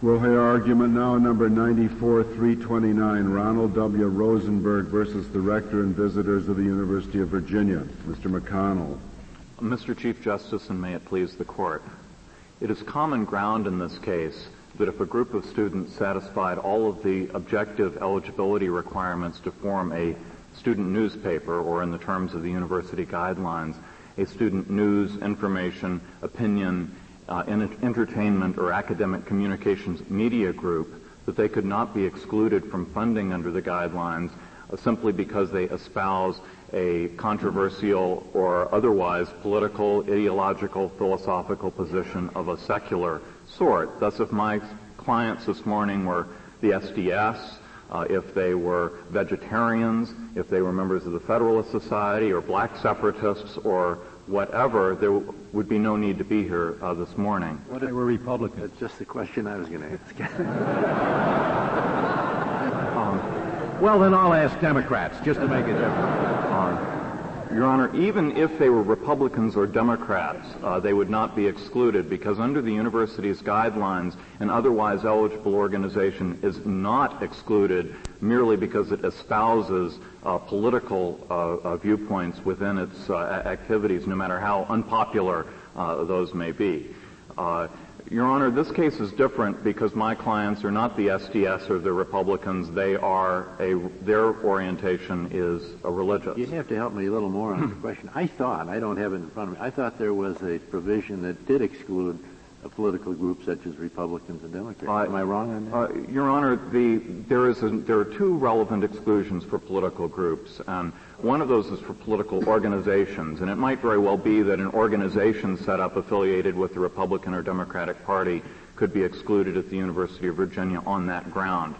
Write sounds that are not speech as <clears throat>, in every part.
We'll hear argument now, number 94-329, Ronald W. Rosenberger versus the Rector and Visitors of the University of Virginia. Mr. McConnell. Mr. Chief Justice, and may it please the Court, it is common ground in this case that if a group of students satisfied all of the objective eligibility requirements to form a student newspaper, or in the terms of the university guidelines, a student news, information, opinion, uh, entertainment, or academic communications media group, that they could not be excluded from funding under the guidelines uh, simply because they espouse a controversial or otherwise political, ideological, philosophical position of a secular sort. Thus, if my clients this morning were the SDS, uh, if they were vegetarians, if they were members of the Federalist Society or black separatists or whatever, there would be no need to be here uh, this morning. What if they were Republicans? That's just the question I was going to ask. <laughs> um, well, then I'll ask Democrats, just to make it different. Your Honor, even if they were Republicans or Democrats, uh, they would not be excluded because under the university's guidelines, an otherwise eligible organization is not excluded merely because it espouses uh, political uh, uh viewpoints within its uh, activities, no matter how unpopular uh, those may be. Your Honor, this case is different because my clients are not the SDS or the Republicans. They are a, their orientation is a religious. You have to help me a little more on the <laughs> question. I thought, I don't have it in front of me, I thought there was a provision that did exclude a political group such as Republicans and Democrats. Uh, Am I wrong on that? Uh, Your Honor, the, there, is a, there are two relevant exclusions for political groups. And one of those is for political organizations, and it might very well be that an organization set up affiliated with the Republican or Democratic Party could be excluded at the University of Virginia on that ground.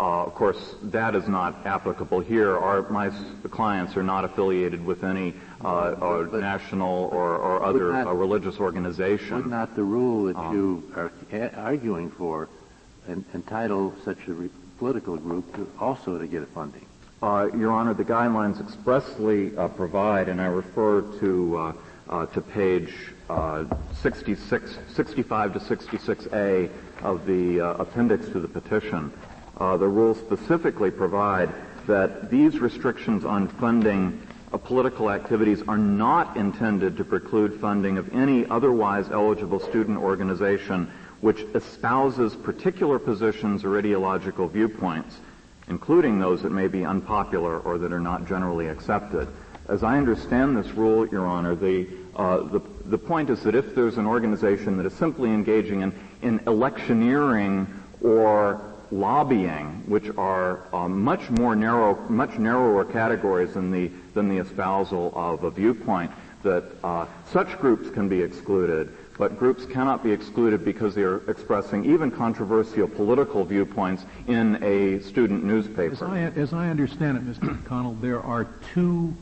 Uh, of course, that is not applicable here. Our, my clients are not affiliated with any uh, uh, national or, or other not, religious organization. Would not the rule that um, you are arguing for entitle such a political group to also to get funding? Uh, Your Honor, the guidelines expressly uh, provide, and I refer to uh, uh to page uh, 66, 65 to 66A of the uh, appendix to the petition. The rules specifically provide that these restrictions on funding political activities are not intended to preclude funding of any otherwise eligible student organization which espouses particular positions or ideological viewpoints including those that may be unpopular or that are not generally accepted. As I understand this rule, Your Honor, the, uh, the, the point is that if there's an organization that is simply engaging in, in electioneering or lobbying, which are uh, much more narrow, much narrower categories than the, than the espousal of a viewpoint, that uh, such groups can be excluded but groups cannot be excluded because they are expressing even controversial political viewpoints in a student newspaper. As I, as I understand it, Mr. McConnell, <coughs> there are two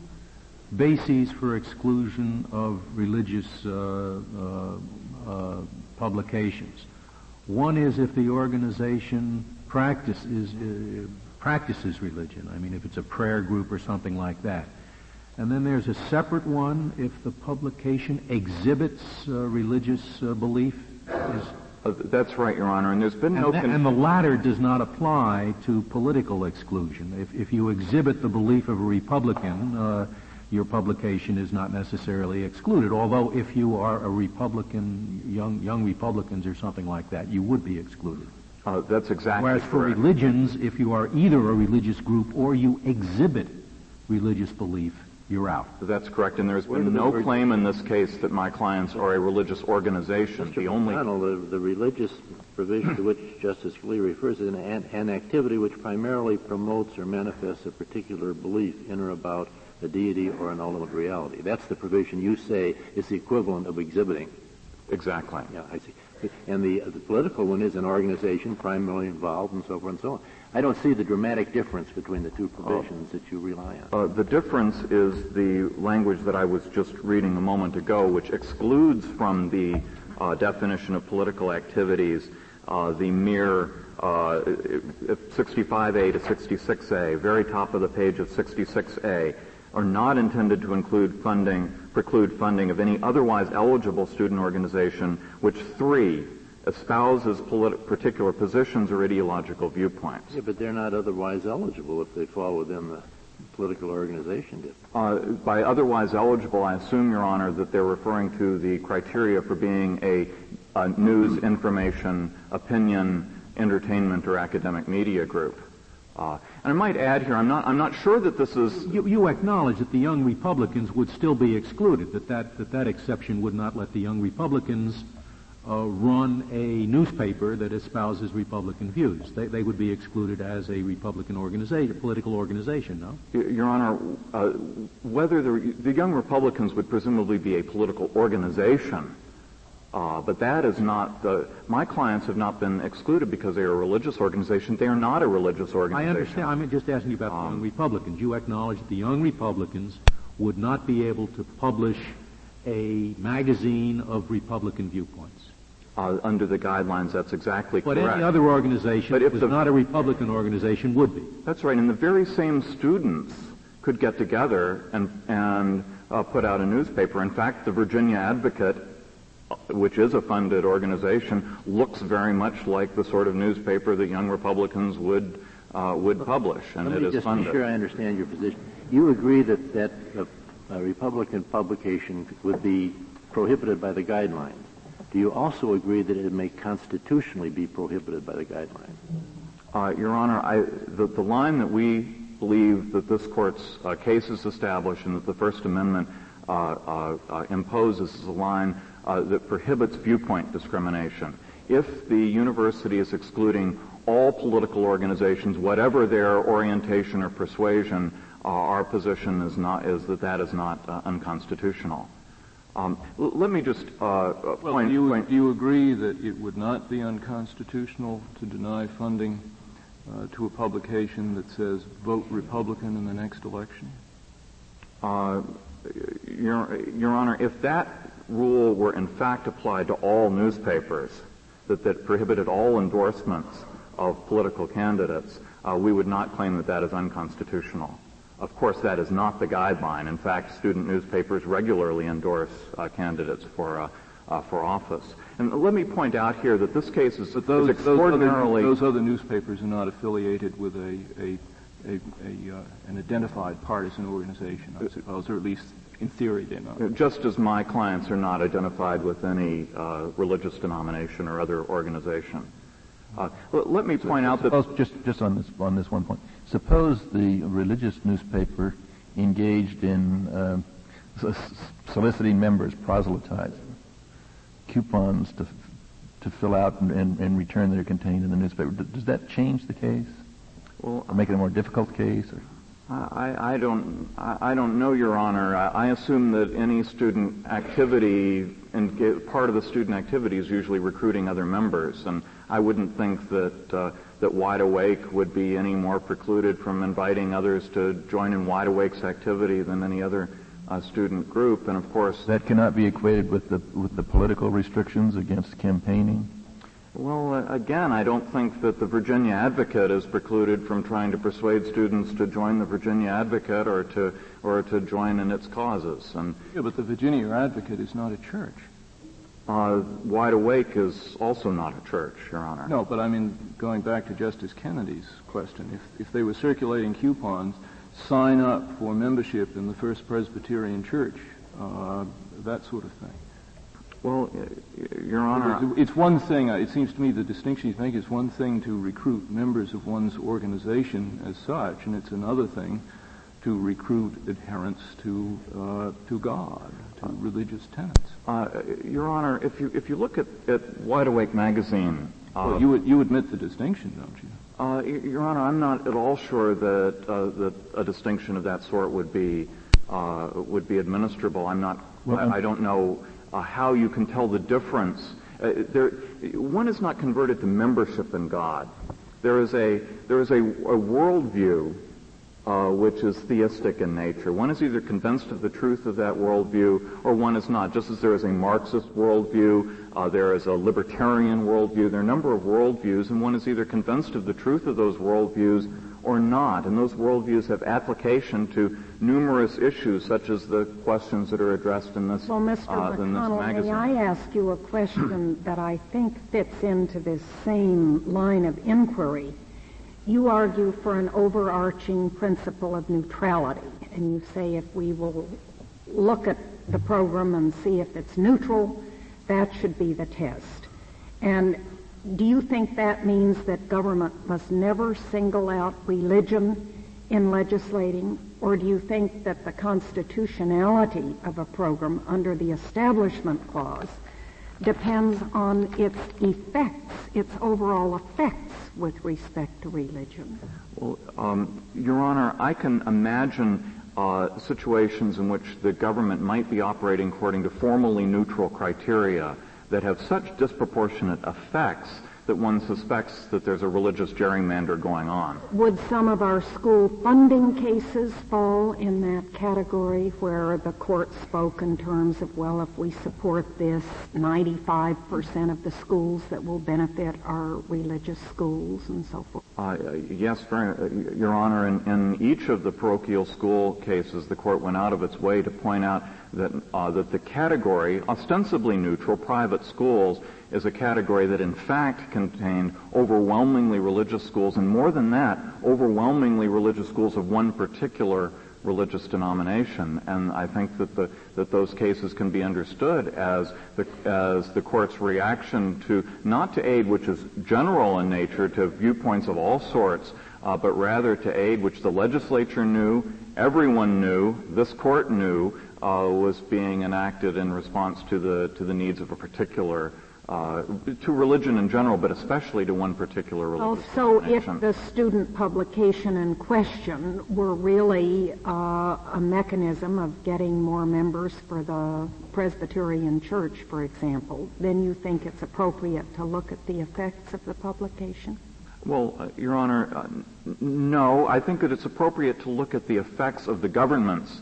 bases for exclusion of religious uh, uh, uh, publications. One is if the organization practices, uh, practices religion. I mean, if it's a prayer group or something like that. And then there's a separate one if the publication exhibits uh, religious uh, belief. Is, uh, that's right, Your Honor. And there's been and no. And the latter does not apply to political exclusion. If, if you exhibit the belief of a Republican, uh, your publication is not necessarily excluded. Although if you are a Republican, young young Republicans or something like that, you would be excluded. Uh, that's exactly. Whereas correct. for religions, if you are either a religious group or you exhibit religious belief, you're out. That's correct, and there's been no the, claim in this case that my clients are a religious organization. Mr. The only the, the religious provision to which Justice Scalia refers is an, an activity which primarily promotes or manifests a particular belief in or about a deity or an ultimate reality. That's the provision you say is the equivalent of exhibiting. Exactly. Yeah, I see. And the, the political one is an organization primarily involved and so forth and so on. I don't see the dramatic difference between the two provisions that you rely on. Uh, the difference is the language that I was just reading a moment ago, which excludes from the uh, definition of political activities uh, the mere 65A uh, to 66A, very top of the page of 66A, are not intended to include funding, preclude funding of any otherwise eligible student organization, which three espouses politi- particular positions or ideological viewpoints. Yeah, but they're not otherwise eligible if they fall within the political organization. Uh, by otherwise eligible, I assume, Your Honor, that they're referring to the criteria for being a, a news, information, opinion, entertainment, or academic media group. Uh, and I might add here, I'm not, I'm not sure that this is. You, you acknowledge that the young Republicans would still be excluded, that that, that, that exception would not let the young Republicans uh, run a newspaper that espouses Republican views. They, they would be excluded as a Republican organization, political organization, no? Your Honor, uh, whether the, the Young Republicans would presumably be a political organization, uh, but that is not the. My clients have not been excluded because they are a religious organization. They are not a religious organization. I understand. I'm just asking you about um, the Young Republicans. You acknowledge that the Young Republicans would not be able to publish a magazine of Republican viewpoints. Uh, under the guidelines, that's exactly but correct. But any other organization but if was the, not a Republican organization would be. That's right. And the very same students could get together and, and uh, put out a newspaper. In fact, the Virginia Advocate, which is a funded organization, looks very much like the sort of newspaper that young Republicans would uh, would publish, and Let it is just funded. Be sure I understand your position. You agree that that a Republican publication would be prohibited by the guidelines. Do you also agree that it may constitutionally be prohibited by the guidelines? Uh, Your Honor, I, the, the, line that we believe that this court's uh, case is established and that the First Amendment uh, uh, uh imposes is a line uh, that prohibits viewpoint discrimination. If the university is excluding all political organizations, whatever their orientation or persuasion, our position is not is that that is not unconstitutional. Um, l- let me just uh, point. Well, do you, do you agree that it would not be unconstitutional to deny funding uh, to a publication that says vote Republican in the next election? Uh, Your, Your Honor, if that rule were in fact applied to all newspapers, that, that prohibited all endorsements of political candidates, uh, we would not claim that that is unconstitutional. Of course, that is not the guideline. In fact, student newspapers regularly endorse uh, candidates for uh, uh, for office. And let me point out here that this case is, those, is extraordinarily. Those other, those other, newspapers are not affiliated with a, a, a, a uh, an identified partisan organization, I suppose, or at least in theory they're not. Just as my clients are not identified with any uh, religious denomination or other organization. Uh, let me point so, out that just just on this on this one point. Suppose the religious newspaper engaged in uh, soliciting members, proselytizing, coupons to to fill out and, and, and, return that are contained in the newspaper. Does that change the case? Well, or make it a more difficult case? Or? I, I don't. I, don't know, Your Honor. I, assume that any student activity and part of the student activity is usually recruiting other members, and I wouldn't think that uh, that Wide Awake would be any more precluded from inviting others to join in Wide Awake's activity than any other uh, student group. And of course, that cannot be equated with the with the political restrictions against campaigning. Well, uh, again, I don't think that the Virginia Advocate is precluded from trying to persuade students to join the Virginia Advocate or to or to join in its causes. And yeah, but the Virginia Advocate is not a church. Uh, Wide Awake is also not a church, Your Honor. No, but I mean, going back to Justice Kennedy's question, if, if they were circulating coupons, sign up for membership in the First Presbyterian Church, uh, that sort of thing. Well, Your Honor, it's one thing. Uh, it seems to me the distinction you make is one thing to recruit members of one's organization as such, and it's another thing to recruit adherents to uh, to God, to uh, religious tenets. Uh, Your Honor, if you if you look at, at Wide Awake magazine, uh, well, you you admit the distinction, don't you? Uh, Your Honor, I'm not at all sure that uh, that a distinction of that sort would be would be administrable. I'm not. Well, I, I, don't know how you can tell the difference. there, one is not converted to membership in God. There is a there is a, a worldview uh, which is theistic in nature. One is either convinced of the truth of that worldview or one is not. Just as there is a Marxist worldview, uh, there is a libertarian worldview. There are a number of worldviews, and one is either convinced of the truth of those worldviews or not. And those worldviews have application to numerous issues, such as the questions that are addressed in this, well, Mr. uh, this McConnell, magazine. may I ask you a question <clears throat> that I think fits into this same line of inquiry? You argue for an overarching principle of neutrality, and you say if we will look at the program and see if it's neutral, that should be the test. And do you think that means that government must never single out religion in legislating? Or do you think that the constitutionality of a program under the Establishment Clause depends on its effects, its overall effects with respect to religion? Well, um, Your Honor, I can imagine uh, situations in which the government might be operating according to formally neutral criteria that have such disproportionate effects that one suspects that there's a religious gerrymander going on. Would some of our school funding cases fall in that category where the court spoke in terms of, well, if we support this, 95% of the schools that will benefit are religious schools and so forth? Uh, yes, uh, Your Honor. In, in each of the parochial school cases, the court went out of its way to point out that, uh, that the category, ostensibly neutral, private schools, is a category that in fact contained overwhelmingly religious schools, and more than that, overwhelmingly religious schools of one particular religious denomination. And I think that the, that those cases can be understood as the, as the court's reaction to, not to aid which is general in nature to viewpoints of all sorts, uh, but rather to aid which the legislature knew, everyone knew, this court knew, uh, was being enacted in response to the, to the needs of a particular uh, to religion in general, but especially to one particular religion. so if the student publication in question were really uh, a mechanism of getting more members for the Presbyterian Church, for example, then you think it's appropriate to look at the effects of the publication? Well, uh, Your Honor, uh, no. I think that it's appropriate to look at the effects of the government's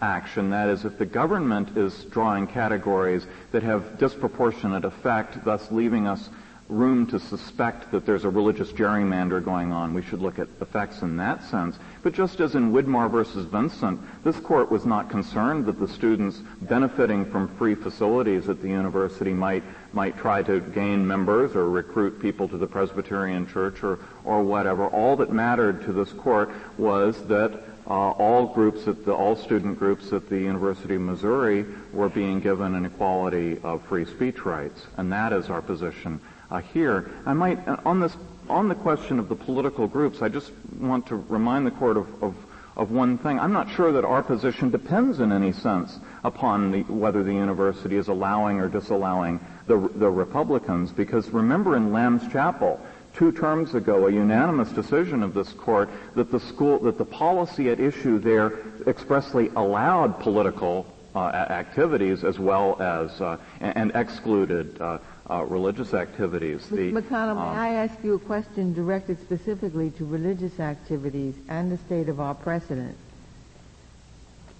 action. That is, if the government is drawing categories that have disproportionate effect, thus leaving us room to suspect that there's a religious gerrymander going on. We should look at effects in that sense. But just as in Widmar versus Vincent, this court was not concerned that the students benefiting from free facilities at the university might might try to gain members or recruit people to the Presbyterian Church or or whatever. All that mattered to this court was that uh, all groups at the all student groups at the University of Missouri were being given an equality of free speech rights, and that is our position uh, here. I might uh, on this on the question of the political groups, I just want to remind the court of, of of one thing. I'm not sure that our position depends in any sense upon the, whether the university is allowing or disallowing the, the Republicans, because remember in Lamb's Chapel, two terms ago a unanimous decision of this court that the school that the policy at issue there expressly allowed political uh, activities as well as uh, and, excluded uh, uh religious activities. Mr. The, McConnell, may I ask you a question directed specifically to religious activities and the state of our precedent?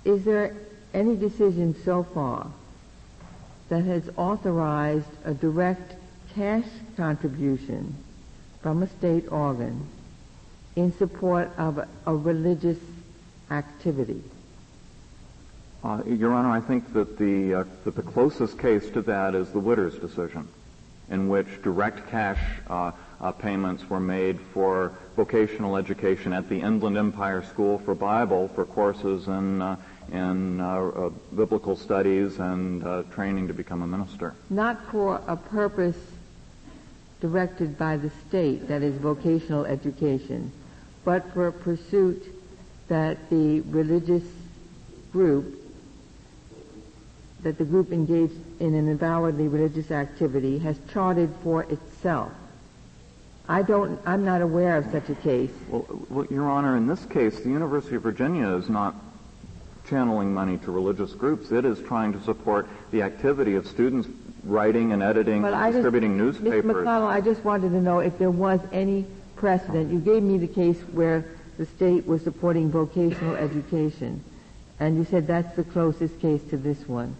Is there any decision so far that has authorized a direct cash contribution from a state organ in support of a, a religious activity? Uh, Your Honor, I think that the uh, that the closest case to that is the Witters decision, in which direct cash uh, uh payments were made for vocational education at the Inland Empire School for Bible for courses in uh, in uh, biblical studies and training to become a minister. Not for a purpose directed by the state, that is vocational education, but for a pursuit that the religious group, that the group engaged in an avowedly religious activity has charted for itself. I don't, I'm not aware of such a case. Well, well, Your Honor, in this case, the University of Virginia is not channeling money to religious groups. It is trying to support the activity of students writing and editing and distributing just, newspapers. Mr. McConnell, I just wanted to know if there was any precedent. You gave me the case where the state was supporting vocational education, and you said that's the closest case to this one.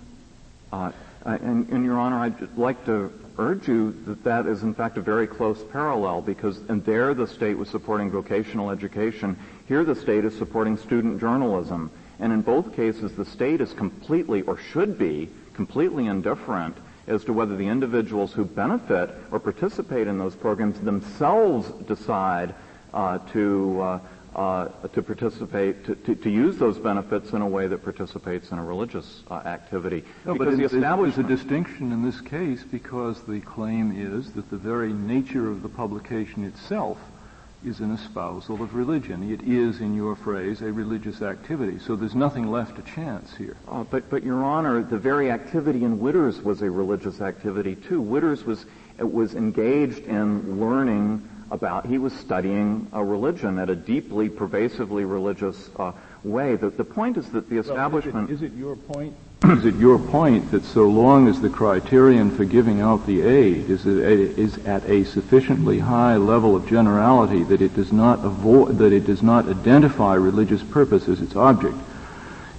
Uh, and, and, Your Honor, I'd like to urge you that that is in fact a very close parallel because and there the state was supporting vocational education. Here the state is supporting student journalism. And in both cases the state is completely or should be completely indifferent as to whether the individuals who benefit or participate in those programs themselves decide uh, to uh, uh, to participate, to, to, to, use those benefits in a way that participates in a religious uh, activity. No, because but the there's a distinction in this case because the claim is that the very nature of the publication itself is an espousal of religion. It is, in your phrase, a religious activity. So there's nothing left to chance here. Uh, but, but, Your Honor, the very activity in Witters was a religious activity too. Witters was was engaged in learning about, he was studying a religion at a deeply, pervasively religious uh, way. The, the point is that the establishment... Well, is, it, is it your point? <clears throat> is it your point that so long as the criterion for giving out the aid is, is at a sufficiently high level of generality that it does not avoid, that it does not identify religious purpose as its object,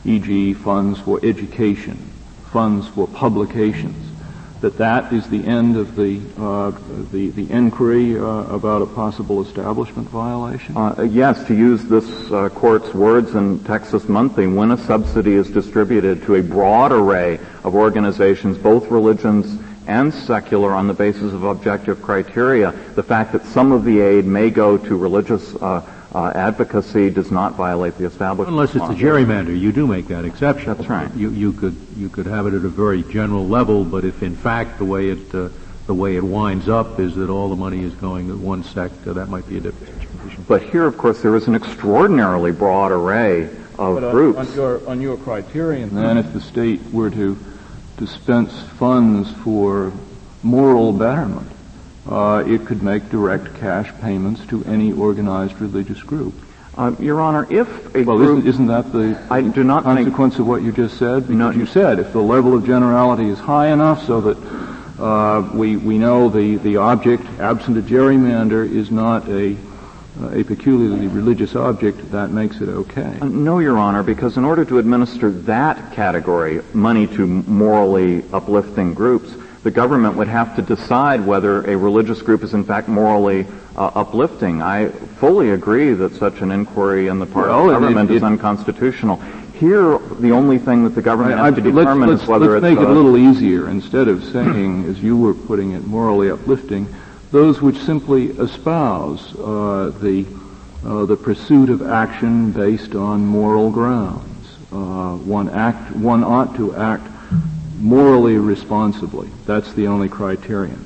e.g., funds for education, funds for publications, that that is the end of the uh, the, the inquiry uh, about a possible establishment violation? Uh, yes, to use this uh, court's words in Texas Monthly, when a subsidy is distributed to a broad array of organizations, both religions and secular, on the basis of objective criteria, the fact that some of the aid may go to religious uh, uh, advocacy does not violate the establishment. Unless it's a gerrymander, you do make that exception. That's right. You, you could you could have it at a very general level, but if in fact the way it uh, the way it winds up is that all the money is going to one sect, uh, that might be a different situation. But here, of course, there is an extraordinarily broad array of but groups. On, on your on your criterion, then, if the state were to dispense funds for moral betterment, uh, it could make direct cash payments to any organized religious group. Uh, Your Honor, if a well, group, isn't, isn't, that the I do not consequence think, of what you just said? Because no, you said if the level of generality is high enough so that uh, we we know the the object, absent a gerrymander, is not a uh, a peculiarly religious object, that makes it okay. Uh, no, Your Honor, because in order to administer that category, money to morally uplifting groups, the government would have to decide whether a religious group is in fact morally uh, uplifting. I fully agree that such an inquiry on the part well, of the government it, it, is unconstitutional. Here, the only thing that the government I, has to determine let's, is whether let's it's... make it a little easier. Instead of saying, as you were putting it, morally uplifting, those which simply espouse uh, the, uh, the pursuit of action based on moral grounds. Uh, one, act, one ought to act morally responsibly. That's the only criterion.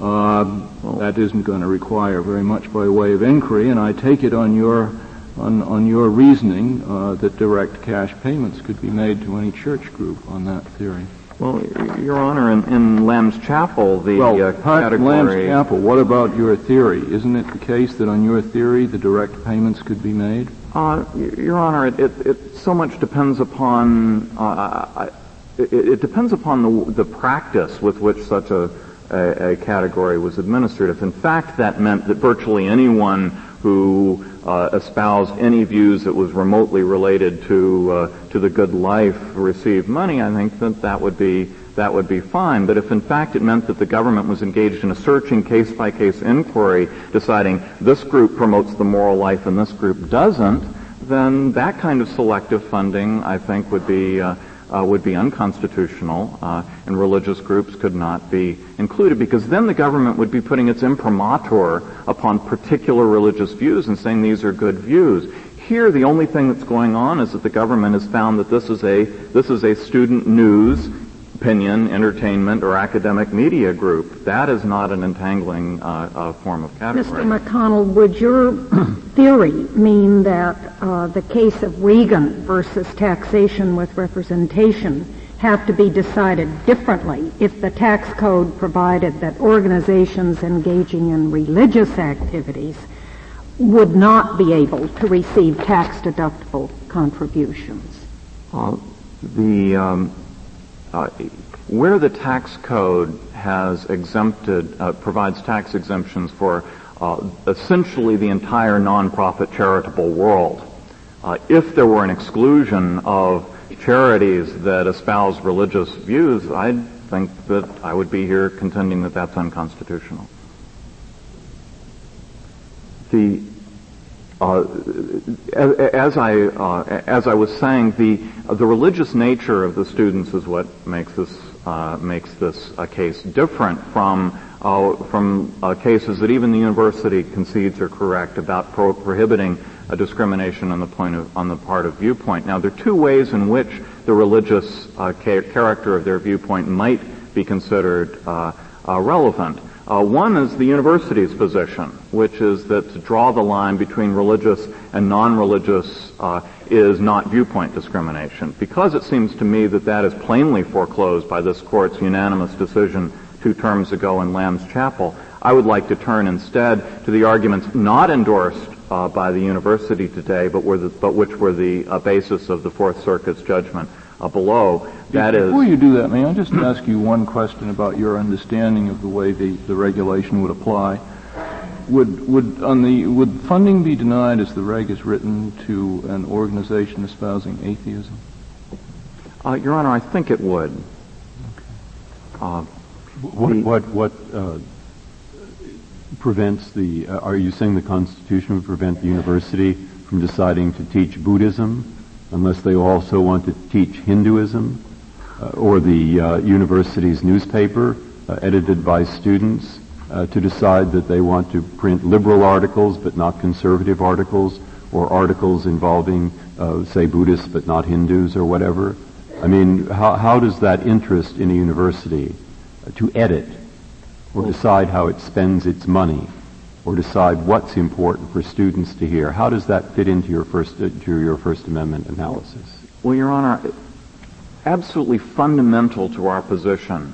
Uh, that isn't going to require very much by way of inquiry, and I take it on your on, on your reasoning uh, that direct cash payments could be made to any church group on that theory. Well, Your Honor, in, in Lamb's Chapel, the well, uh, category... Lamb's Chapel, what about your theory? Isn't it the case that on your theory the direct payments could be made? Uh, Your Honor, it, it, it so much depends upon... Uh, it, it depends upon the, the practice with which such a, a, a, category was administered. If in fact that meant that virtually anyone who uh, espoused any views that was remotely related to uh, to the good life received money, I think that that would be that would be fine. But if in fact it meant that the government was engaged in a searching case by case inquiry, deciding this group promotes the moral life and this group doesn't, then that kind of selective funding, I think, would be uh, uh, would be unconstitutional, uh, and religious groups could not be included because then the government would be putting its imprimatur upon particular religious views and saying these are good views. Here, the only thing that's going on is that the government has found that this is a this is a student news opinion, entertainment, or academic media group. That is not an entangling uh, uh, form of category. Mr. McConnell, would your <clears throat> theory mean that uh, the case of Regan versus taxation with representation have to be decided differently if the tax code provided that organizations engaging in religious activities would not be able to receive tax deductible contributions? Uh, the um, uh, where the tax code has exempted, uh, provides tax exemptions for uh, essentially the entire nonprofit charitable world, uh, if there were an exclusion of charities that espouse religious views, I think that I would be here contending that that's unconstitutional. The uh, as, I uh, as I was saying, the the religious nature of the students is what makes this uh, makes this a case different from uh, from uh, cases that even the university concedes are correct about pro- prohibiting discrimination on the point of on the part of viewpoint. Now, there are two ways in which the religious uh, ca- character of their viewpoint might be considered relevant. Uh, one is the university's position, which is that to draw the line between religious and non-religious uh, is not viewpoint discrimination. Because it seems to me that that is plainly foreclosed by this court's unanimous decision two terms ago in Lamb's Chapel, I would like to turn instead to the arguments not endorsed uh, by the university today, but, the, but which were the uh, basis of the Fourth Circuit's judgment uh, below. That Before is, you do that, may I just ask you one question about your understanding of the way the, the regulation would apply? Would, would, on the, would funding be denied as the reg is written to an organization espousing atheism? Uh, Your Honor, I think it would. Uh, what, the, what, what uh, prevents the, uh, are you saying the Constitution would prevent the university from deciding to teach Buddhism unless they also want to teach Hinduism, uh, or the uh, university's newspaper, uh, edited by students, uh, to decide that they want to print liberal articles but not conservative articles, or articles involving, uh, say, Buddhists but not Hindus, or whatever. I mean, how, how does that interest in a university to edit or decide how it spends its money or decide what's important for students to hear. How does that fit into your First, uh, to your First Amendment analysis? Well, Your Honor, absolutely fundamental to our position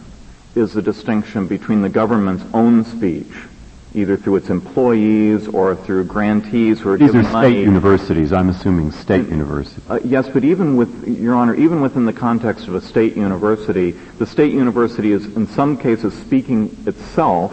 is the distinction between the government's own speech, either through its employees or through grantees who are These given are state universities. I'm assuming state universities. Uh, yes, but even with, Your Honor, even within the context of a state university, the state university is in some cases speaking itself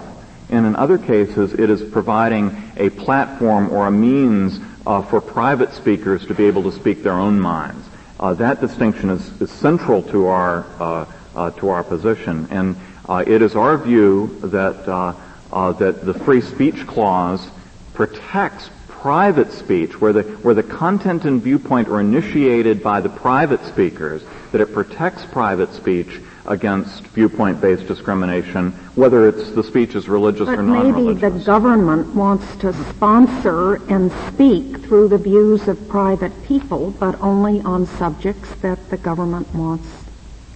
and in other cases it is providing a platform or a means uh, for private speakers to be able to speak their own minds. Uh, that distinction is, is, central to our uh, uh to our position, and uh, it is our view that that the free speech clause protects private speech, where the where the content and viewpoint are initiated by the private speakers, that it protects private speech against viewpoint-based discrimination, whether it's the speech is religious but or non-religious. maybe the government wants to sponsor and speak through the views of private people, but only on subjects that the government wants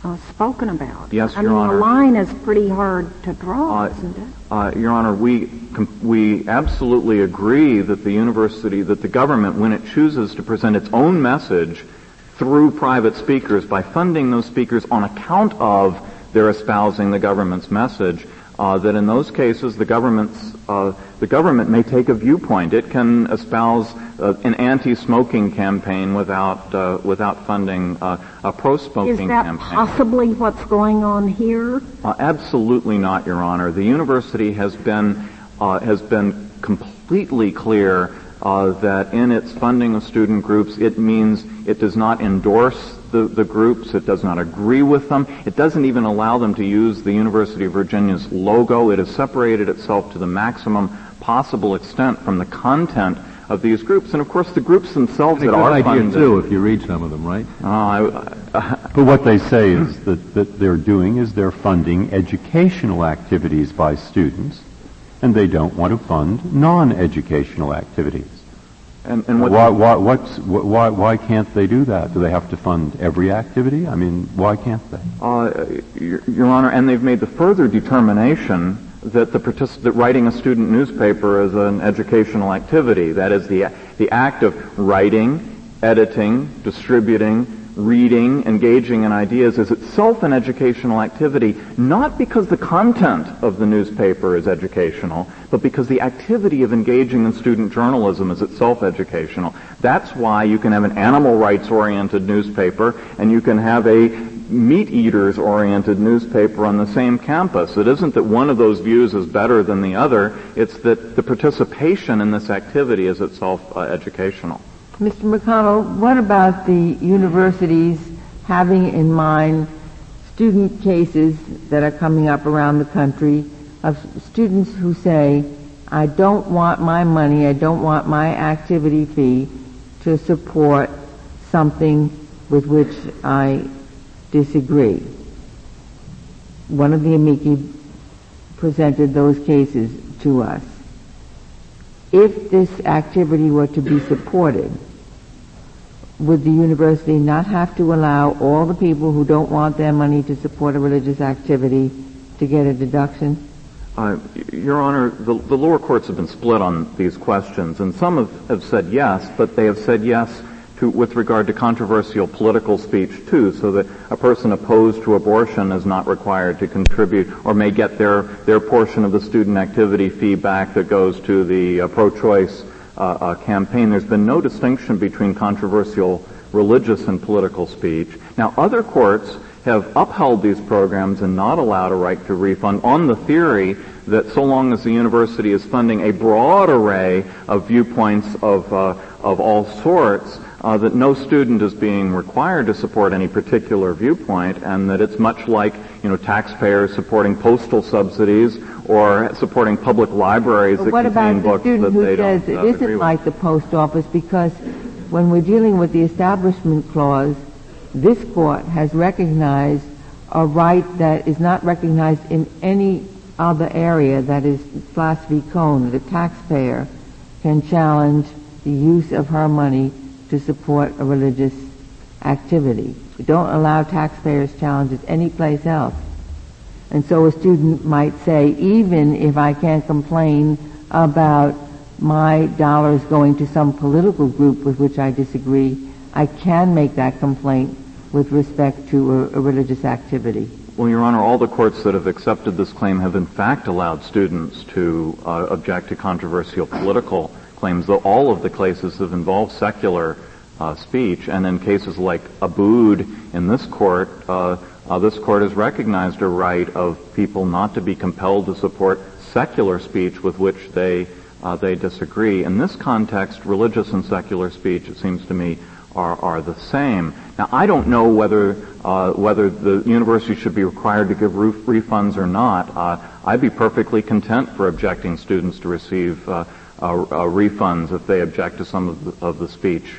uh, spoken about. Yes, I Your mean, Honor. the line is pretty hard to draw, uh, isn't it? Uh, Your Honor, we we absolutely agree that the university, that the government, when it chooses to present its own message through private speakers by funding those speakers on account of their espousing the government's message. Uh, that in those cases the government's uh, the government may take a viewpoint. It can espouse uh, an anti-smoking campaign without uh, without funding uh, a pro-smoking campaign. Is that possibly what's going on here? Uh, absolutely not, Your Honor. The university has been has been completely clear uh, that in its funding of student groups, it means it does not endorse the, the groups, it does not agree with them, it doesn't even allow them to use the University of Virginia's logo. It has separated itself to the maximum possible extent from the content of these groups. And of course, the groups themselves that are funded. too, if you read some of them, right? Uh, I, <laughs> but what they say is that, that they're doing is they're funding educational activities by students and they don't want to fund non-educational activities. And, and what why, why, what's, why, why can't they do that? Do they have to fund every activity? I mean, why can't they? Uh, Your, Your, Honor, and they've made the further determination that the partic- that writing a student newspaper is an educational activity. That is the the act of writing, editing, distributing, reading, engaging in ideas is itself an educational activity, not because the content of the newspaper is educational, but because the activity of engaging in student journalism is itself educational. That's why you can have an animal rights oriented newspaper and you can have a meat eaters oriented newspaper on the same campus. It isn't that one of those views is better than the other, it's that the participation in this activity is itself uh, educational. Mr. McConnell, what about the universities having in mind student cases that are coming up around the country of students who say, I don't want my money, I don't want my activity fee to support something with which I disagree. One of the amici presented those cases to us. If this activity were to be supported, would the university not have to allow all the people who don't want their money to support a religious activity to get a deduction? Uh, Your Honor, the, the, lower courts have been split on these questions, and some have, have said yes, but they have said yes to, with regard to controversial political speech too, so that a person opposed to abortion is not required to contribute or may get their, their portion of the student activity fee back that goes to the uh, pro-choice uh, uh, campaign. There's been no distinction between controversial religious and political speech. Now, other courts have upheld these programs and not allowed a right to refund on the theory that so long as the university is funding a broad array of viewpoints of, uh, of all sorts, uh, that no student is being required to support any particular viewpoint, and that it's much like you know taxpayers supporting postal subsidies or supporting public libraries but that what contain about books the student that who they says don't it uh, isn't like the post office because when we're dealing with the establishment clause, this court has recognized a right that is not recognized in any other area that is Flast v. Cohen. The taxpayer can challenge the use of her money to support a religious activity. We don't allow taxpayers challenges anyplace else. And so a student might say, even if I can't complain about my dollars going to some political group with which I disagree, I can make that complaint with respect to a, a religious activity. Well, Your Honor, all the courts that have accepted this claim have in fact allowed students to uh, object to controversial political claims, though all of the cases have involved secular uh, speech. And in cases like Abood in this court, uh, uh, this court has recognized a right of people not to be compelled to support secular speech with which they uh, they disagree. In this context, religious and secular speech, it seems to me, are, are the same. Now, I don't know whether uh, whether the university should be required to give refunds or not. Uh, I'd be perfectly content for objecting students to receive uh, refunds if they object to some of the, of the speech.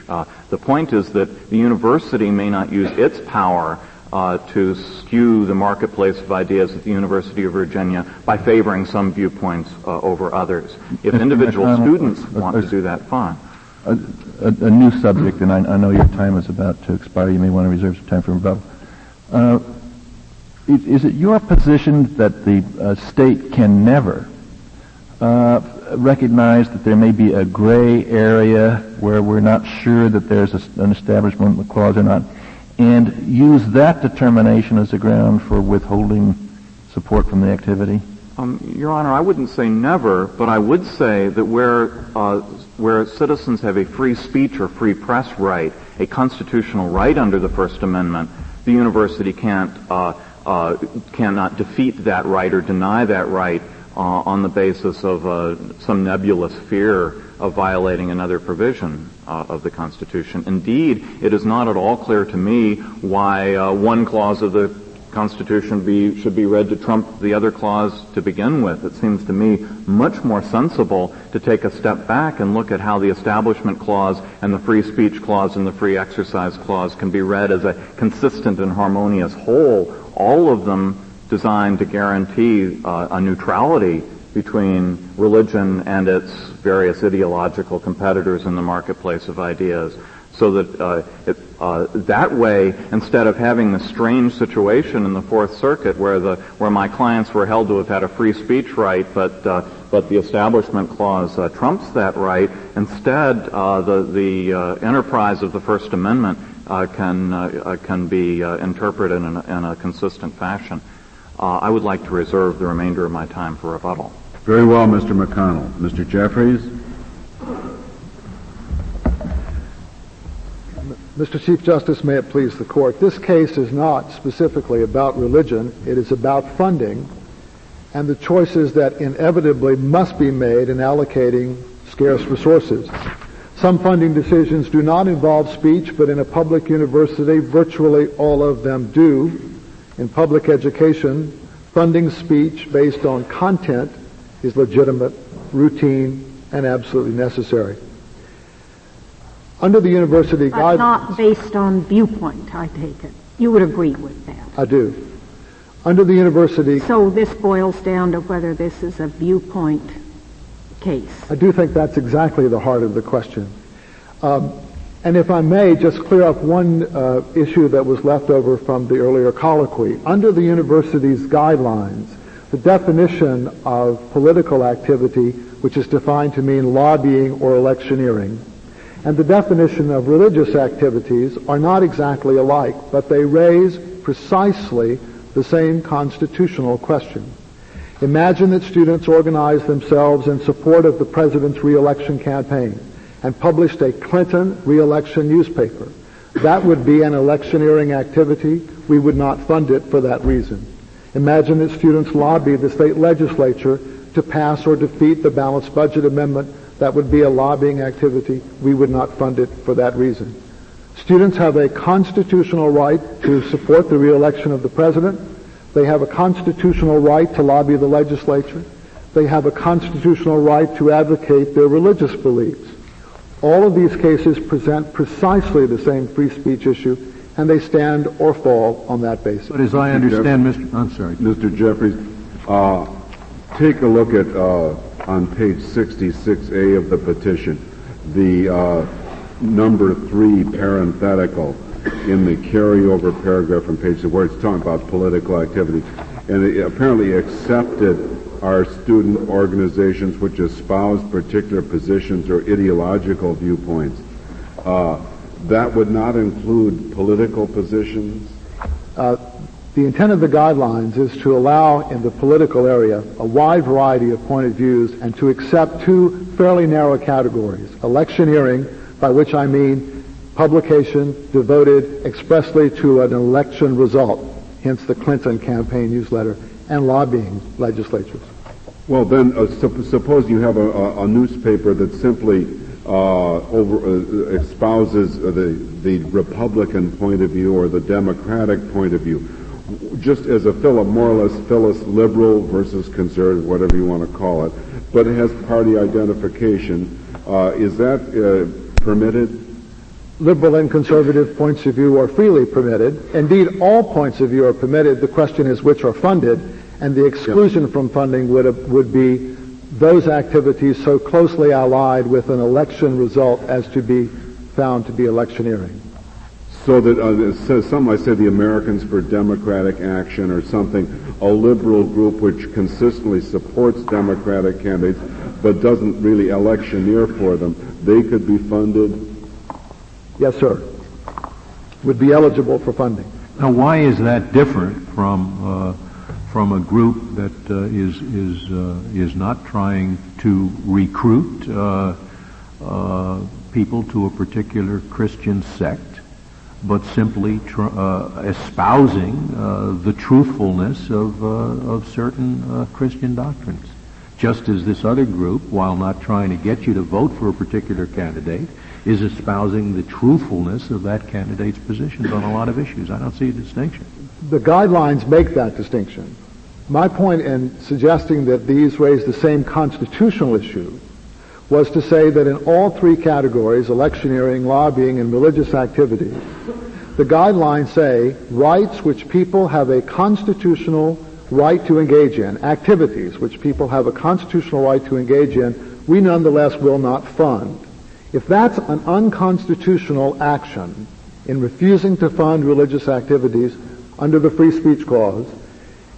the point is that the university may not use its power uh, to skew the marketplace of ideas at the University of Virginia by favoring some viewpoints uh, over others. If individual students want to do that, fine. A, a, a new subject, and I, I, know your time is about to expire. You may want to reserve some time for rebuttal. Uh, is, is, it your position that the uh, state can never uh, recognize that there may be a gray area where we're not sure that there's a, an establishment clause or not, and use that determination as a ground for withholding support from the activity? Um, Your Honor, I wouldn't say never, but I would say that where uh, where citizens have a free speech or free press right, a constitutional right under the First Amendment, the university can't uh, uh, cannot defeat that right or deny that right uh, on the basis of uh, some nebulous fear of violating another provision uh, of the Constitution. Indeed, it is not at all clear to me why uh, one clause of the Constitution be, should be read to trump the other clause to begin with. It seems to me much more sensible to take a step back and look at how the Establishment Clause and the Free Speech Clause and the Free Exercise Clause can be read as a consistent and harmonious whole, all of them designed to guarantee uh, a neutrality between religion and its various ideological competitors in the marketplace of ideas. So that uh, it, uh, that way, instead of having the strange situation in the Fourth Circuit where the where my clients were held to have had a free speech right, but uh, but the Establishment Clause uh, trumps that right. Instead, uh, the the uh, enterprise of the First Amendment can can be interpreted in a, in a consistent fashion. Uh, I would like to reserve the remainder of my time for rebuttal. Very well, Mr. McConnell. Mr. Jeffries? Mr. Chief Justice, may it please the court, this case is not specifically about religion. It is about funding and the choices that inevitably must be made in allocating scarce resources. Some funding decisions do not involve speech, but in a public university, virtually all of them do. In public education, funding speech based on content is legitimate, routine, and absolutely necessary. Under the university But guidelines... not based on viewpoint, I take it. You would agree with that. I do. Under the university... So this boils down to whether this is a viewpoint case. I do think that's exactly the heart of the question. Um, and if I may, just clear up one uh, issue that was left over from the earlier colloquy. Under the university's guidelines, the definition of political activity, which is defined to mean lobbying or electioneering, and the definition of religious activities are not exactly alike, but they raise precisely the same constitutional question. Imagine that students organize themselves in support of the president's reelection campaign and published a Clinton reelection newspaper. That would be an electioneering activity. We would not fund it for that reason. Imagine that students lobbied the state legislature to pass or defeat the balanced budget amendment that would be a lobbying activity. We would not fund it for that reason. Students have a constitutional right to support the reelection of the president. They have a constitutional right to lobby the legislature. They have a constitutional right to advocate their religious beliefs. All of these cases present precisely the same free speech issue, and they stand or fall on that basis. But as I understand, Mr. I'm sorry. Mr. Jeffries, uh, take a look at uh, on page 66A of the petition, the uh, number three parenthetical in the carryover paragraph from page where it's talking about political activity. And it apparently accepted our student organizations which espouse particular positions or ideological viewpoints. Uh, that would not include political positions? Uh, the intent of the guidelines is to allow in the political area a wide variety of point of views and to accept two fairly narrow categories. Electioneering, by which I mean publication devoted expressly to an election result, hence the Clinton campaign newsletter, and lobbying legislatures. Well, then, uh, sup- suppose you have a, a, a, newspaper that simply uh, over, uh, espouses the, the Republican point of view or the Democratic point of view just as a Philip Morris, Phyllis liberal versus conservative, whatever you want to call it, but it has party identification. Uh, is that uh, permitted? Liberal and conservative points of view are freely permitted. Indeed, all points of view are permitted. The question is which are funded, and the exclusion yeah. from funding would, would be those activities so closely allied with an election result as to be found to be electioneering so that uh, some might say the Americans for Democratic Action or something, a liberal group which consistently supports Democratic candidates but doesn't really electioneer for them, they could be funded? Yes, sir. Would be eligible for funding. Now, why is that different from uh, from a group that uh, is is uh, is not trying to recruit uh, people to a particular Christian sect? but simply tr- espousing the truthfulness of, of certain Christian doctrines. Just as this other group, while not trying to get you to vote for a particular candidate, is espousing the truthfulness of that candidate's positions on a lot of issues. I don't see a distinction. The guidelines make that distinction. My point in suggesting that these raise the same constitutional issue was to say that in all three categories, electioneering, lobbying, and religious activities, the guidelines say rights which people have a constitutional right to engage in, activities which people have a constitutional right to engage in, we nonetheless will not fund. If that's an unconstitutional action in refusing to fund religious activities under the free speech clause,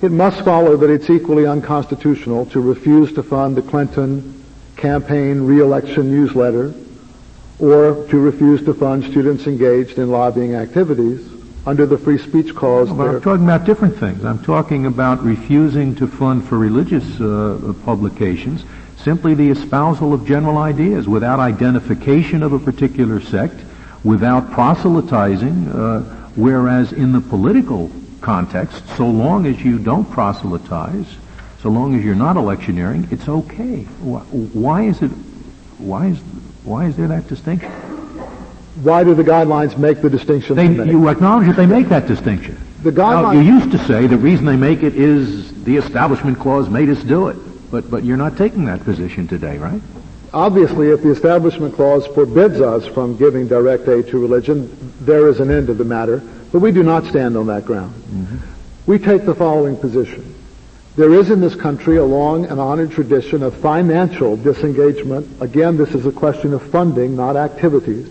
it must follow that it's equally unconstitutional to refuse to fund the Clinton campaign reelection newsletter or to refuse to fund students engaged in lobbying activities under the free speech clause. Well, I'm talking about different things. I'm talking about refusing to fund for religious uh, publications simply the espousal of general ideas without identification of a particular sect, without proselytizing, uh, whereas in the political context, so long as you don't proselytize, so long as you're not electioneering, it's okay. Why is it? Why is why is there that distinction? Why do the guidelines make the distinction? They, you acknowledge that they make that distinction. The Now, you used to say the reason they make it is the Establishment Clause made us do it. But, but you're not taking that position today, right? obviously, if the Establishment Clause forbids us from giving direct aid to religion, there is an end to the matter, but we do not stand on that ground. We take the following position. There is in this country a long and honored tradition of financial disengagement. Again, this is a question of funding, not activities.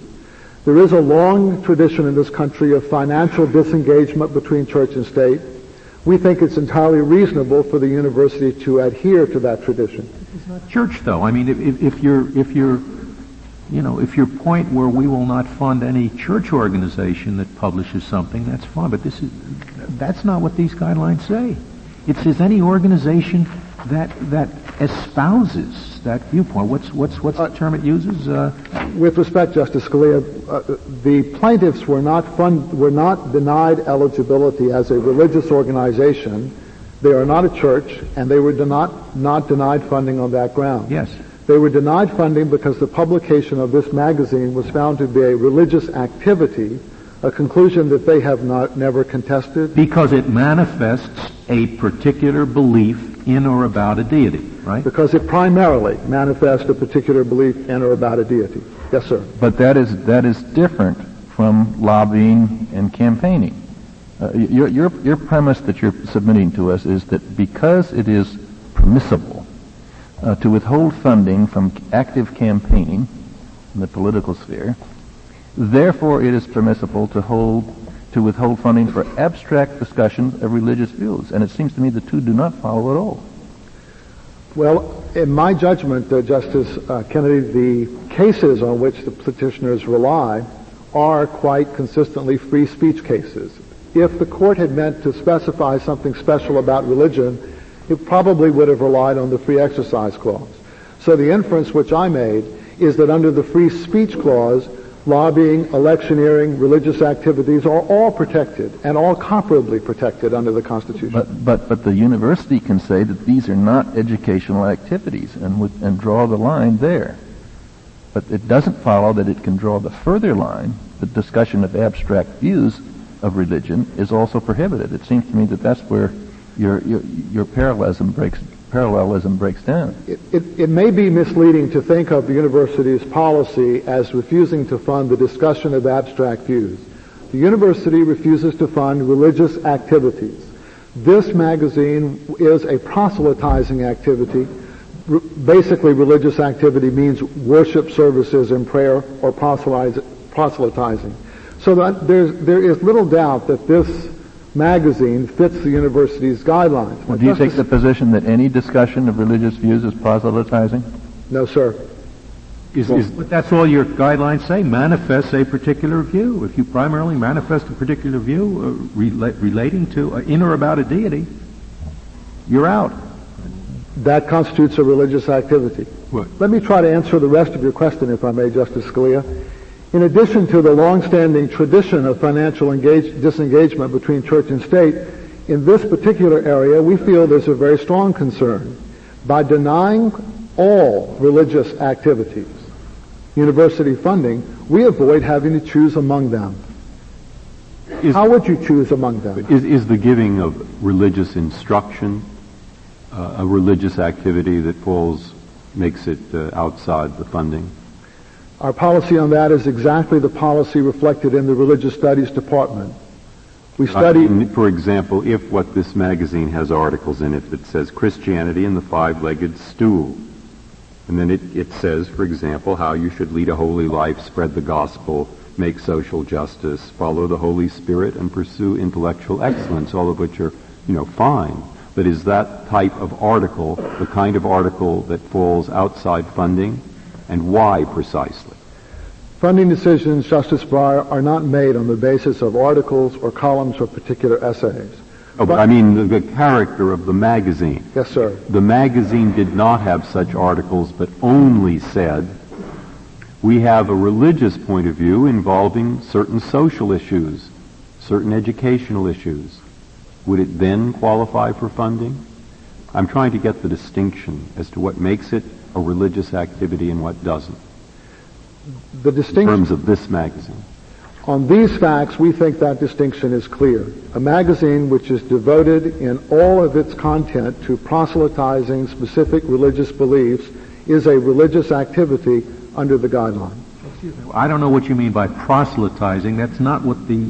There is a long tradition in this country of financial disengagement between church and state. We think it's entirely reasonable for the university to adhere to that tradition. It's not Church, though, I mean, if, if you're, if you're, you know, if your point where we will not fund any church organization that publishes something, that's fine. But this is, that's not what these guidelines say. It says any organization that that espouses that viewpoint. What's what's what's the term it uses? Uh, With respect, Justice Scalia, uh, the plaintiffs were not fund, were not denied eligibility as a religious organization. They are not a church, and they were not not denied funding on that ground. yes. They were denied funding because the publication of this magazine was found to be a religious activity, a conclusion that they have not never contested. Because it manifests a particular belief in or about a deity, right? because it primarily manifests a particular belief in or about a deity. Yes, sir. But that is that is different from lobbying and campaigning. Uh, your, your your premise that you're submitting to us is that because it is permissible uh, to withhold funding from active campaigning in the political sphere, therefore it is permissible to hold to withhold funding for abstract discussions of religious views. And it seems to me the two do not follow at all. Well, in my judgment, uh, Justice uh, Kennedy, the cases on which the petitioners rely are quite consistently free speech cases. If the court had meant to specify something special about religion, it probably would have relied on the free exercise clause. So the inference which I made is that under the free speech clause, lobbying, electioneering, religious activities are all protected and all comparably protected under the Constitution. But, but, but the university can say that these are not educational activities and, would, and draw the line there. But it doesn't follow that it can draw the further line, the discussion of abstract views of religion is also prohibited. It seems to me that that's where your, your, parallelism breaks, parallelism breaks down. It, it, it may be misleading to think of the university's policy as refusing to fund the discussion of abstract views. The university refuses to fund religious activities. This magazine is a proselytizing activity. Basically, religious activity means worship services and prayer or proselytizing. So that there's, there is little doubt that this magazine fits the university's guidelines. Well, do you take the position that any discussion of religious views is proselytizing? No, sir. Is, is, But that's all your guidelines say, manifests a particular view. If you primarily manifest a particular view uh, rela- relating to, uh, in or about a deity, you're out. That constitutes a religious activity. What? Let me try to answer the rest of your question, if I may, Justice Scalia. In addition to the long-standing tradition of financial engage- disengagement between church and state, in this particular area, we feel there's a very strong concern. By denying all religious activities university funding, we avoid having to choose among them. is, How would you choose among them? is, is the giving of religious instruction uh, a religious activity that falls, makes it uh, outside the funding? Our policy on that is exactly the policy reflected in the Religious Studies Department. We uh, study... mean, for example, if what this magazine has articles in it that says Christianity and the five-legged stool, and then it, it says, for example, how you should lead a holy life, spread the gospel, make social justice, follow the Holy Spirit, and pursue intellectual excellence, all of which are, you know, fine. But is that type of article the kind of article that falls outside funding? And why precisely? Funding decisions, Justice Breyer, are not made on the basis of articles or columns or particular essays. Oh, but I mean the, the character of the magazine. Yes, sir. The magazine did not have such articles, but only said, we have a religious point of view involving certain social issues, certain educational issues. Would it then qualify for funding? I'm trying to get the distinction as to what makes it a religious activity and what doesn't, The in distinction, terms of this magazine. On these facts, we think that distinction is clear. A magazine which is devoted in all of its content to proselytizing specific religious beliefs is a religious activity under the guideline. I don't know what you mean by proselytizing. That's not what the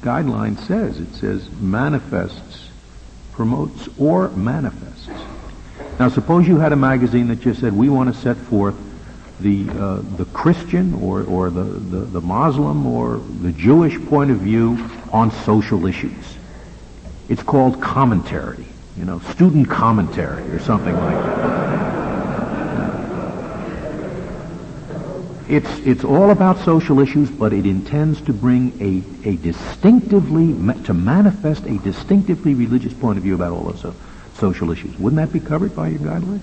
guideline says. It says manifests, promotes, or manifests. Now, suppose you had a magazine that just said, we want to set forth the, uh, the Christian or, or the, the, the Muslim or the Jewish point of view on social issues. It's called commentary, you know, student commentary or something like that. It's, it's all about social issues, but it intends to bring a, a distinctively, to manifest a distinctively religious point of view about all those social issues. Wouldn't that be covered by your guideline?